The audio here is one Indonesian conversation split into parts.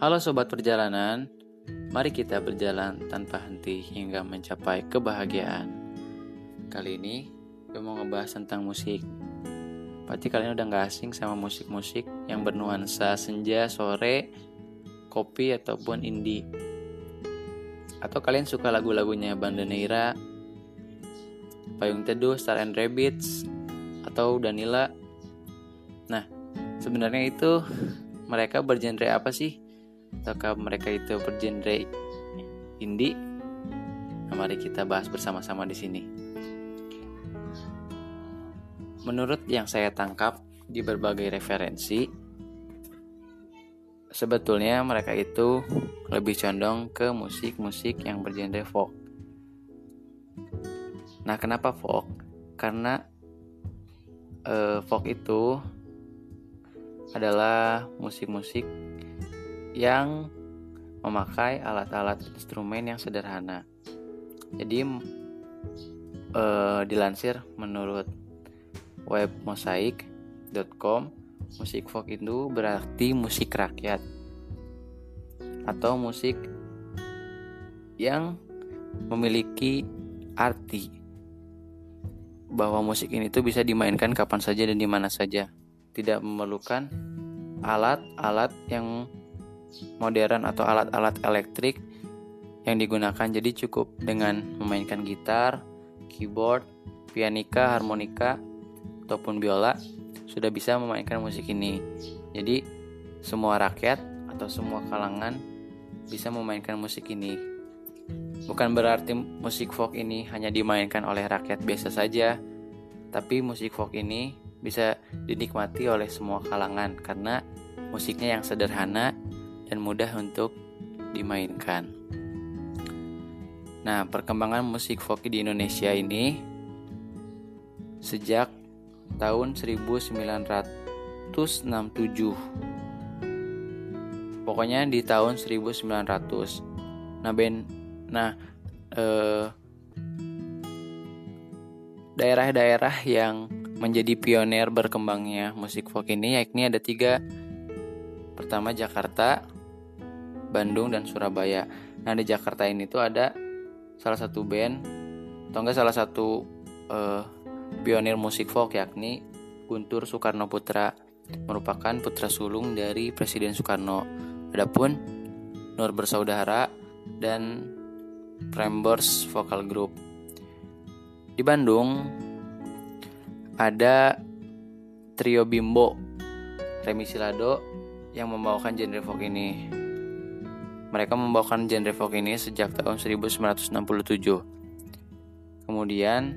Halo sobat perjalanan, mari kita berjalan tanpa henti hingga mencapai kebahagiaan. Kali ini gue mau ngebahas tentang musik. Pasti kalian udah gak asing sama musik-musik yang bernuansa senja, sore, kopi, ataupun indie. Atau kalian suka lagu-lagunya Bandaneira, Payung Teduh, Star and Rabbits, atau Danila. Nah, sebenarnya itu mereka bergenre apa sih? Ataukah mereka itu bergenre indie? Nah, mari kita bahas bersama-sama di sini. Menurut yang saya tangkap di berbagai referensi, sebetulnya mereka itu lebih condong ke musik-musik yang bergenre folk. Nah, kenapa folk? Karena uh, folk itu adalah musik-musik yang memakai alat-alat instrumen yang sederhana. Jadi eh, dilansir menurut web mosaik.com, musik folk itu berarti musik rakyat atau musik yang memiliki arti bahwa musik ini tuh bisa dimainkan kapan saja dan di mana saja, tidak memerlukan alat-alat yang modern atau alat-alat elektrik yang digunakan jadi cukup dengan memainkan gitar, keyboard, pianika, harmonika ataupun biola sudah bisa memainkan musik ini. Jadi semua rakyat atau semua kalangan bisa memainkan musik ini. Bukan berarti musik folk ini hanya dimainkan oleh rakyat biasa saja, tapi musik folk ini bisa dinikmati oleh semua kalangan karena musiknya yang sederhana dan mudah untuk dimainkan. Nah, perkembangan musik folk di Indonesia ini sejak tahun 1967. Pokoknya di tahun 1900. Nah, band nah eh, daerah-daerah yang menjadi pionir berkembangnya musik folk ini yakni ada tiga pertama Jakarta Bandung dan Surabaya. Nah di Jakarta ini tuh ada salah satu band atau enggak salah satu uh, pionir musik folk yakni Guntur Soekarno Putra merupakan putra sulung dari Presiden Soekarno. Adapun Nur Bersaudara dan Prambors Vocal Group. Di Bandung ada Trio Bimbo, Remi Silado yang membawakan genre folk ini. Mereka membawakan genre folk ini sejak tahun 1967. Kemudian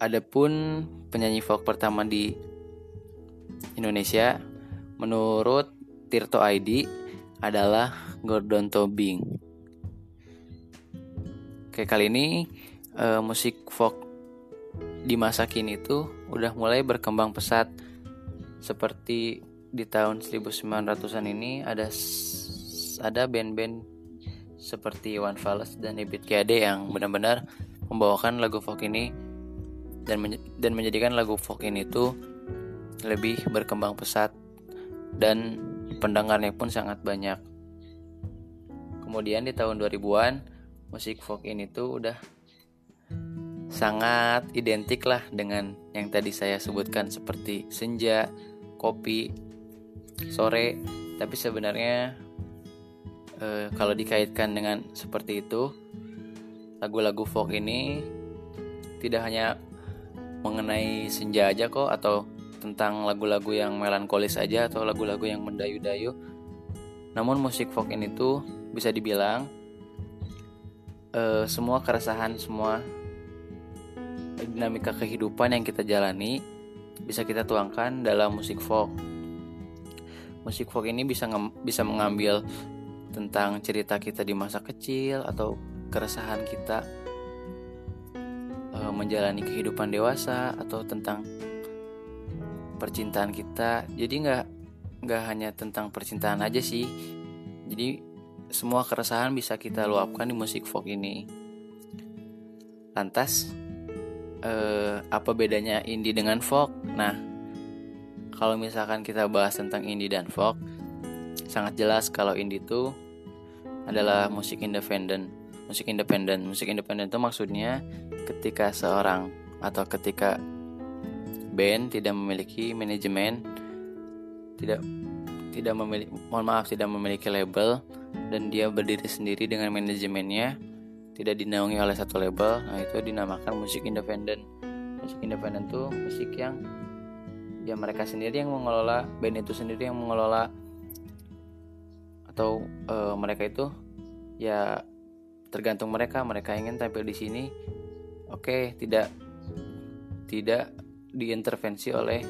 ada pun penyanyi folk pertama di Indonesia menurut Tirto ID adalah Gordon Tobing. Oke, kali ini uh, musik folk di masa kini tuh udah mulai berkembang pesat seperti di tahun 1900-an ini ada ada band-band seperti One Fales dan Ibit KD yang benar-benar membawakan lagu folk ini dan menj dan menjadikan lagu folk ini tuh lebih berkembang pesat dan pendengarnya pun sangat banyak. Kemudian di tahun 2000-an musik folk ini tuh udah sangat identik lah dengan yang tadi saya sebutkan seperti senja, kopi, sore. Tapi sebenarnya e, kalau dikaitkan dengan seperti itu lagu-lagu folk ini tidak hanya mengenai senja aja kok atau tentang lagu-lagu yang melankolis aja atau lagu-lagu yang mendayu-dayu. Namun musik folk ini tuh bisa dibilang e, semua keresahan semua dinamika kehidupan yang kita jalani bisa kita tuangkan dalam musik folk musik folk ini bisa bisa mengambil tentang cerita kita di masa kecil atau keresahan kita e, menjalani kehidupan dewasa atau tentang percintaan kita. Jadi nggak nggak hanya tentang percintaan aja sih. Jadi semua keresahan bisa kita luapkan di musik folk ini. Lantas eh, apa bedanya indie dengan folk? Nah kalau misalkan kita bahas tentang indie dan folk, sangat jelas kalau indie itu adalah musik independen. Musik independen, musik independen itu maksudnya ketika seorang atau ketika band tidak memiliki manajemen, tidak tidak memiliki, mohon maaf tidak memiliki label dan dia berdiri sendiri dengan manajemennya, tidak dinaungi oleh satu label, nah itu dinamakan musik independen. Musik independen itu musik yang ya mereka sendiri yang mengelola band itu sendiri yang mengelola. Atau uh, mereka itu ya tergantung mereka. Mereka ingin tampil di sini oke okay, tidak tidak diintervensi oleh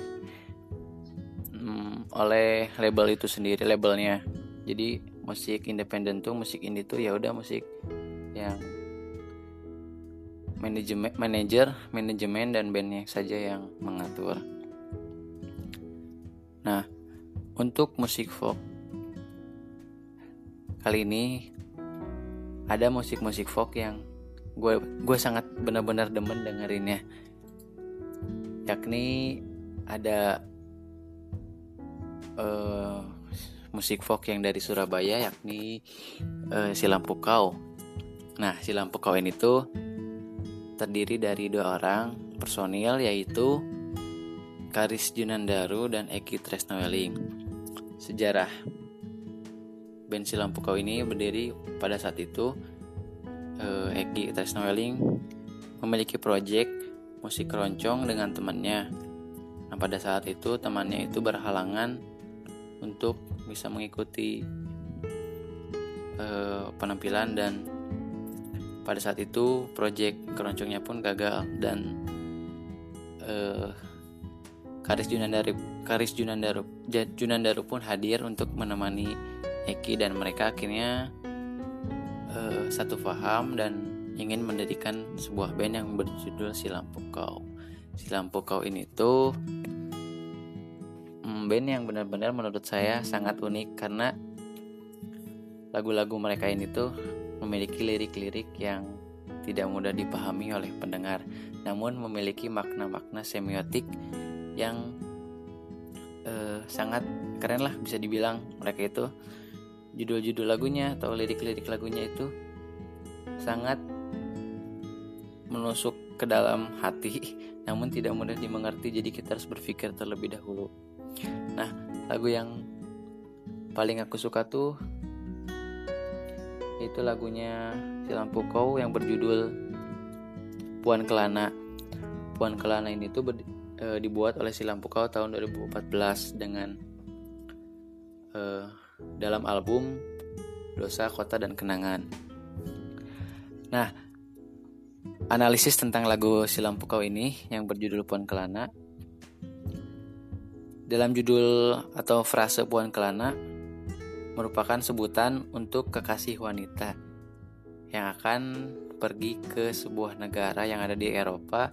um, oleh label itu sendiri labelnya. Jadi musik independen tuh musik indie tuh ya udah musik yang manajemen manajer manajemen dan bandnya saja yang mengatur nah untuk musik folk kali ini ada musik-musik folk yang gue gue sangat benar-benar demen dengerinnya. Yakni ada uh, musik folk yang dari Surabaya yakni uh, Silam Pukau. Nah Silam Pukau ini tuh terdiri dari dua orang personil yaitu Karis Junandaru dan Eki Tresnoweling sejarah band Silam Pukau ini berdiri pada saat itu uh, Egi Tresnoweling memiliki proyek musik keroncong dengan temannya. Nah pada saat itu temannya itu berhalangan untuk bisa mengikuti uh, penampilan dan pada saat itu proyek keroncongnya pun gagal dan uh, Karis Junandaru Karis Junandaru Junandaru pun hadir untuk menemani Eki dan mereka akhirnya uh, satu paham dan ingin mendirikan sebuah band yang berjudul Silam Pukau. Silam Pukau ini tuh um, band yang benar-benar menurut saya sangat unik karena lagu-lagu mereka ini tuh memiliki lirik-lirik yang tidak mudah dipahami oleh pendengar, namun memiliki makna-makna semiotik yang uh, sangat keren lah bisa dibilang mereka itu. Judul-judul lagunya atau lirik-lirik lagunya itu sangat menusuk ke dalam hati namun tidak mudah dimengerti jadi kita harus berpikir terlebih dahulu. Nah lagu yang paling aku suka tuh itu lagunya Silam Pukau yang berjudul Puan Kelana. Puan Kelana ini tuh e, dibuat oleh Silam Pukau tahun 2014 dengan e, dalam album Dosa, Kota, dan Kenangan. Nah, analisis tentang lagu Silam Pukau ini yang berjudul Puan Kelana. Dalam judul atau frase Puan Kelana merupakan sebutan untuk kekasih wanita yang akan pergi ke sebuah negara yang ada di Eropa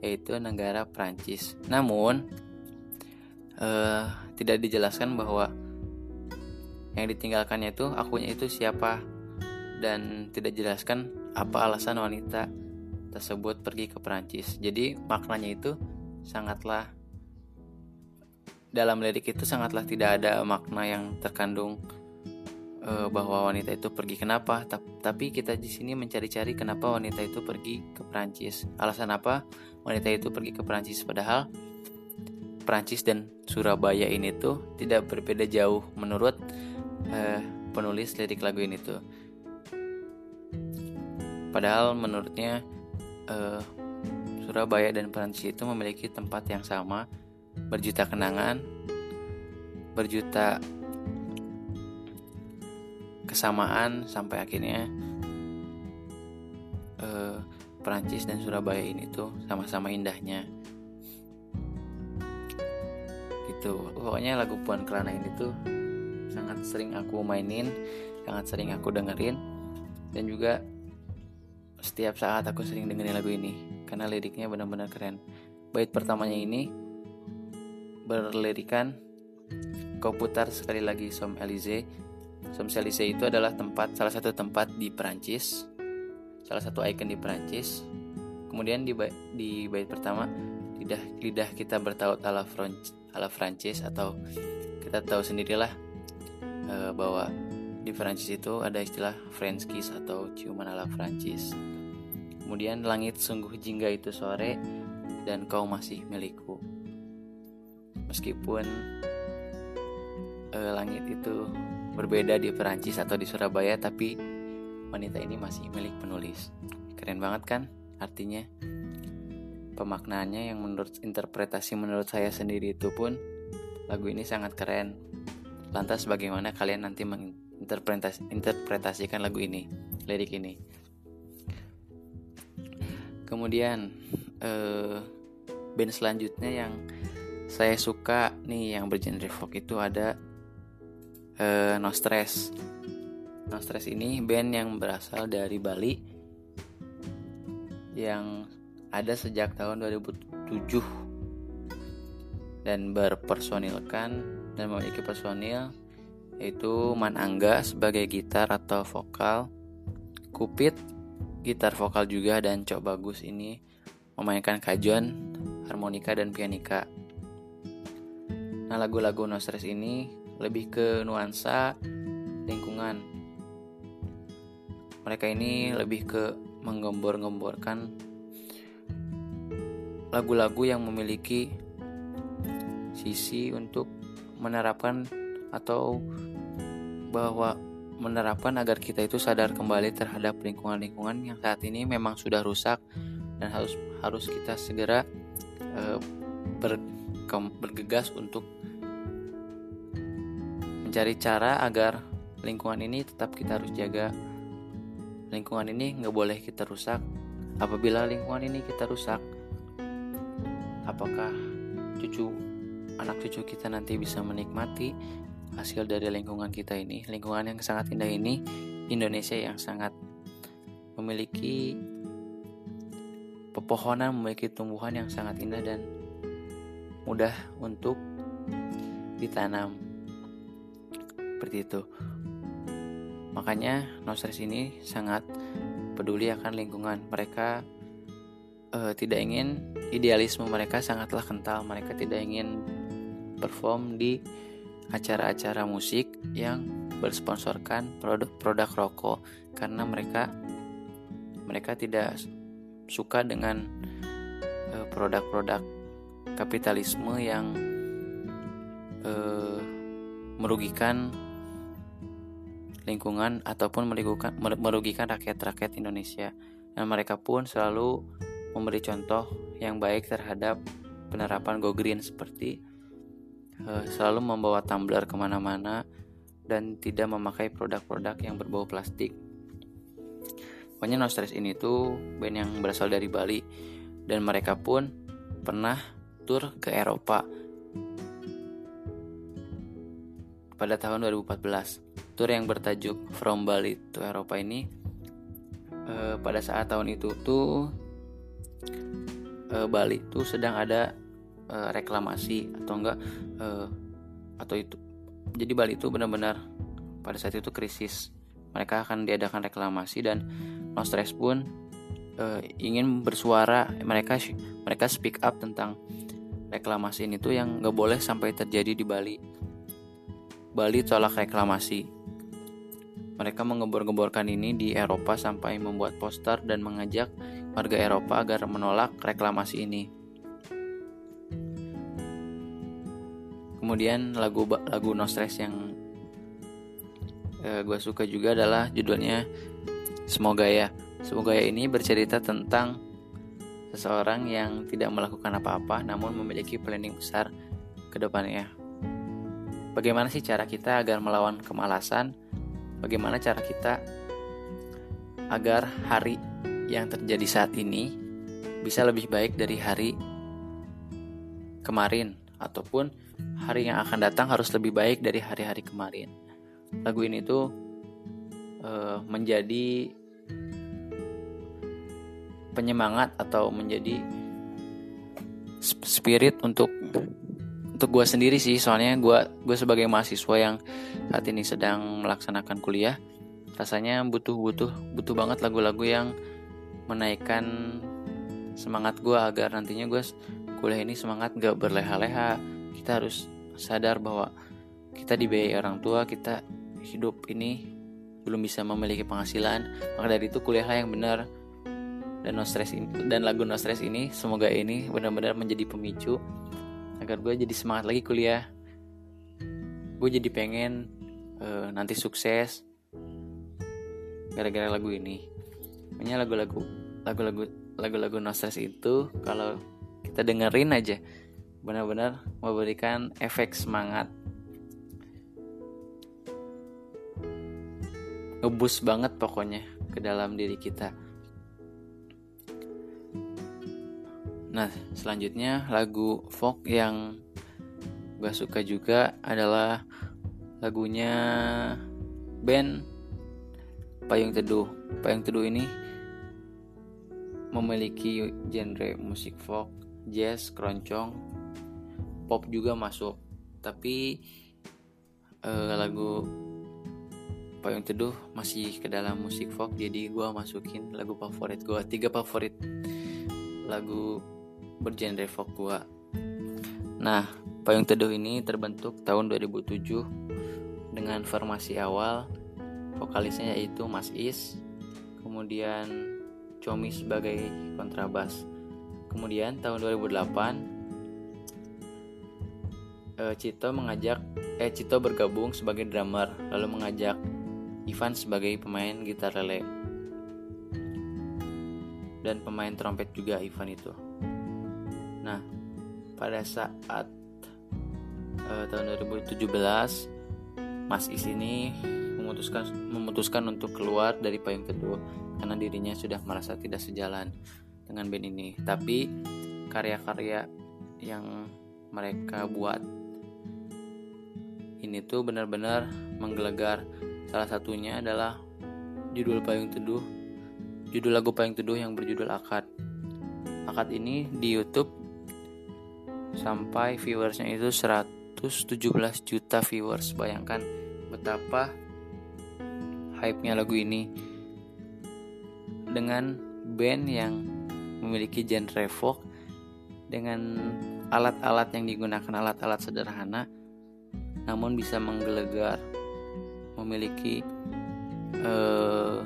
yaitu negara Prancis. Namun eh, tidak dijelaskan bahwa yang ditinggalkannya itu akunya itu siapa dan tidak jelaskan apa alasan wanita tersebut pergi ke Perancis. Jadi maknanya itu sangatlah dalam lirik itu sangatlah tidak ada makna yang terkandung e, bahwa wanita itu pergi kenapa. Tapi kita di sini mencari-cari kenapa wanita itu pergi ke Perancis. Alasan apa wanita itu pergi ke Perancis. Padahal Perancis dan Surabaya ini tuh tidak berbeda jauh menurut eh, penulis lirik lagu ini tuh. Padahal menurutnya eh, Surabaya dan Perancis itu memiliki tempat yang sama berjuta kenangan berjuta kesamaan sampai akhirnya Perancis dan Surabaya ini tuh sama-sama indahnya. Gitu. Pokoknya lagu Puan Kelana ini tuh sangat sering aku mainin sangat sering aku dengerin dan juga setiap saat aku sering dengerin lagu ini karena liriknya benar-benar keren. Bait pertamanya ini berlirikan kau putar sekali lagi Som Elise Som Elise itu adalah tempat salah satu tempat di Perancis salah satu ikon di Perancis kemudian di di bait pertama lidah lidah kita bertaut ala French ala Prancis atau kita tahu sendirilah uh, bahwa di Prancis itu ada istilah French kiss atau ciuman ala Prancis. Kemudian langit sungguh jingga itu sore dan kau masih milikku. Meskipun uh, langit itu berbeda di Perancis atau di Surabaya, tapi wanita ini masih milik penulis. Keren banget kan artinya? Pemaknaannya yang menurut interpretasi menurut saya sendiri itu pun lagu ini sangat keren. Lantas bagaimana kalian nanti meng interpretasikan lagu ini, lirik ini. Kemudian uh, band selanjutnya yang saya suka nih yang bergenre folk itu ada uh, No Stress. No Stress ini band yang berasal dari Bali yang ada sejak tahun 2007 dan berpersonilkan dan memiliki personil yaitu Man Angga sebagai gitar atau vokal, Kupit gitar vokal juga dan Cok Bagus ini memainkan kajon, harmonika dan pianika. Nah lagu-lagu No Stress ini lebih ke nuansa lingkungan. Mereka ini lebih ke menggembor-gemborkan lagu-lagu yang memiliki sisi untuk menerapkan atau bahwa menerapkan agar kita itu sadar kembali terhadap lingkungan-lingkungan yang saat ini memang sudah rusak dan harus harus kita segera e, ber, ke, bergegas untuk mencari cara agar lingkungan ini tetap kita harus jaga lingkungan ini nggak boleh kita rusak apabila lingkungan ini kita rusak apakah cucu anak cucu kita nanti bisa menikmati hasil dari lingkungan kita ini, lingkungan yang sangat indah ini, Indonesia yang sangat memiliki pepohonan, memiliki tumbuhan yang sangat indah dan mudah untuk ditanam. Seperti itu. Makanya Nostres ini sangat peduli akan lingkungan. Mereka uh, tidak ingin idealisme mereka sangatlah kental. Mereka tidak ingin perform di acara-acara musik yang bersponsorkan produk-produk rokok karena mereka mereka tidak suka dengan eh, produk-produk kapitalisme yang uh, merugikan lingkungan ataupun merugikan merugikan rakyat-rakyat Indonesia dan mereka pun selalu memberi contoh yang baik terhadap penerapan go green seperti uh, selalu membawa tumbler ke mana-mana dan tidak memakai produk-produk yang berbau plastik. Pokoknya No Stress ini tuh band yang berasal dari Bali dan mereka pun pernah tur ke Eropa pada tahun 2014. Tur yang bertajuk From Bali to Eropa ini uh, pada saat tahun itu tuh uh, Bali tuh sedang ada uh, reklamasi atau enggak uh, atau itu. Jadi Bali itu benar-benar pada saat itu krisis. Mereka akan diadakan reklamasi dan No Stress pun uh, ingin bersuara. Mereka mereka speak up tentang reklamasi ini tuh yang nggak boleh sampai terjadi di Bali. Bali tolak reklamasi mereka mengebor-geborkan ini di Eropa sampai membuat poster dan mengajak warga Eropa agar menolak reklamasi ini. kemudian lagu lagu No Stress yang uh, gue suka juga adalah judulnya Semoga ya Semoga ya ini bercerita tentang seseorang yang tidak melakukan apa-apa namun memiliki planning besar ke depannya. Bagaimana sih cara kita agar melawan kemalasan? Bagaimana cara kita agar hari yang terjadi saat ini bisa lebih baik dari hari kemarin ataupun hari yang akan datang harus lebih baik dari hari-hari kemarin. Lagu ini tuh uh, menjadi penyemangat atau menjadi spirit untuk untuk gue sendiri sih soalnya gue gue sebagai mahasiswa yang saat ini sedang melaksanakan kuliah rasanya butuh butuh butuh banget lagu-lagu yang menaikkan semangat gue agar nantinya gue kuliah ini semangat gak berleha-leha. Kita harus sadar bahwa kita dibiayai orang tua kita hidup ini belum bisa memiliki penghasilan maka dari itu kuliahlah yang benar. Dan no stress ini dan lagu no stress ini semoga ini benar-benar menjadi pemicu agar gue jadi semangat lagi kuliah. Gue jadi pengen uh, nanti sukses gara-gara lagu ini. Makanya lagu-lagu lagu-lagu lagu-lagu no stress itu kalau kita dengerin aja benar-benar memberikan efek semangat. Ngebus banget pokoknya ke dalam diri kita nah selanjutnya lagu folk yang gue suka juga adalah lagunya band Payung Teduh Payung Teduh ini memiliki genre musik folk, jazz, keroncong, pop juga masuk. Tapi uh, lagu Payung Teduh masih ke dalam musik folk, jadi gue masukin lagu favorit gue, tiga favorit lagu bergenre folk gue. Nah, Payung Teduh ini terbentuk tahun 2007 dengan formasi awal vokalisnya yaitu Mas Is, kemudian Comi sebagai kontrabas. Kemudian tahun 2008 eh, Cito mengajak eh Cito bergabung sebagai drummer lalu mengajak Ivan sebagai pemain gitar lele dan pemain trompet juga Ivan itu. Nah, pada saat eh, tahun 2017 Mas Is ini memutuskan memutuskan untuk keluar dari payung teduh karena dirinya sudah merasa tidak sejalan dengan band ini. Tapi karya-karya yang mereka buat ini tuh benar-benar menggelegar. Salah satunya adalah judul Payung Teduh, judul lagu Payung Teduh yang berjudul Akad. Akad ini di YouTube sampai viewersnya itu 117 juta viewers. Bayangkan betapa hype-nya lagu ini dengan band yang memiliki genre folk dengan alat-alat yang digunakan alat-alat sederhana namun bisa menggelegar memiliki eh,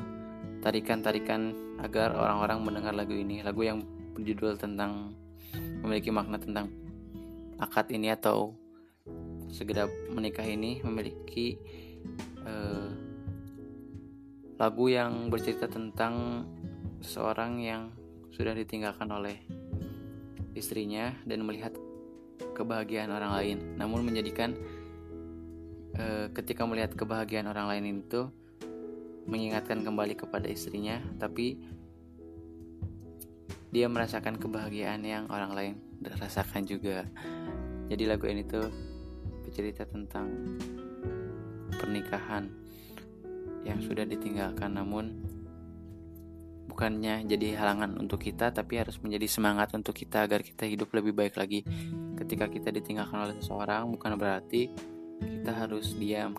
tarikan-tarikan agar orang-orang mendengar lagu ini lagu yang berjudul tentang memiliki makna tentang akad ini atau segera menikah ini memiliki uh, lagu yang bercerita tentang seseorang yang sudah ditinggalkan oleh istrinya dan melihat kebahagiaan orang lain, namun menjadikan e, ketika melihat kebahagiaan orang lain itu mengingatkan kembali kepada istrinya, tapi dia merasakan kebahagiaan yang orang lain rasakan juga. Jadi lagu ini tuh bercerita tentang pernikahan yang sudah ditinggalkan namun bukannya jadi halangan untuk kita tapi harus menjadi semangat untuk kita agar kita hidup lebih baik lagi ketika kita ditinggalkan oleh seseorang bukan berarti kita harus diam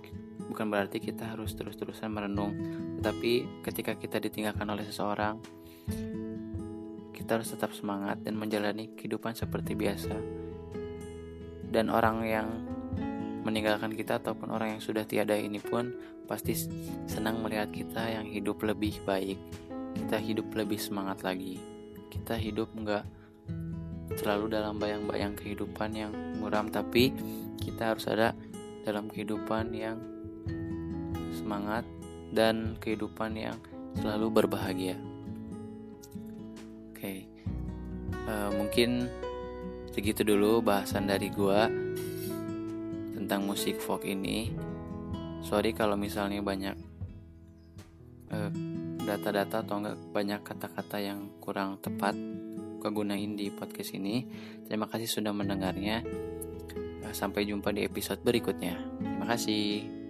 bukan berarti kita harus terus-terusan merenung tetapi ketika kita ditinggalkan oleh seseorang kita harus tetap semangat dan menjalani kehidupan seperti biasa. Dan orang yang meninggalkan kita ataupun orang yang sudah tiada ini pun pasti senang melihat kita yang hidup lebih baik. Kita hidup lebih semangat lagi. Kita hidup nggak selalu dalam bayang-bayang kehidupan yang muram tapi kita harus ada dalam kehidupan yang semangat dan kehidupan yang selalu berbahagia okay. uh, eh, mungkin segitu dulu bahasan dari gua tentang musik folk ini. Sorry kalau misalnya banyak uh, data-data atau enggak banyak kata-kata yang kurang tepat gue gunain di podcast ini. Terima kasih sudah mendengarnya. Sampai jumpa di episode berikutnya. Terima kasih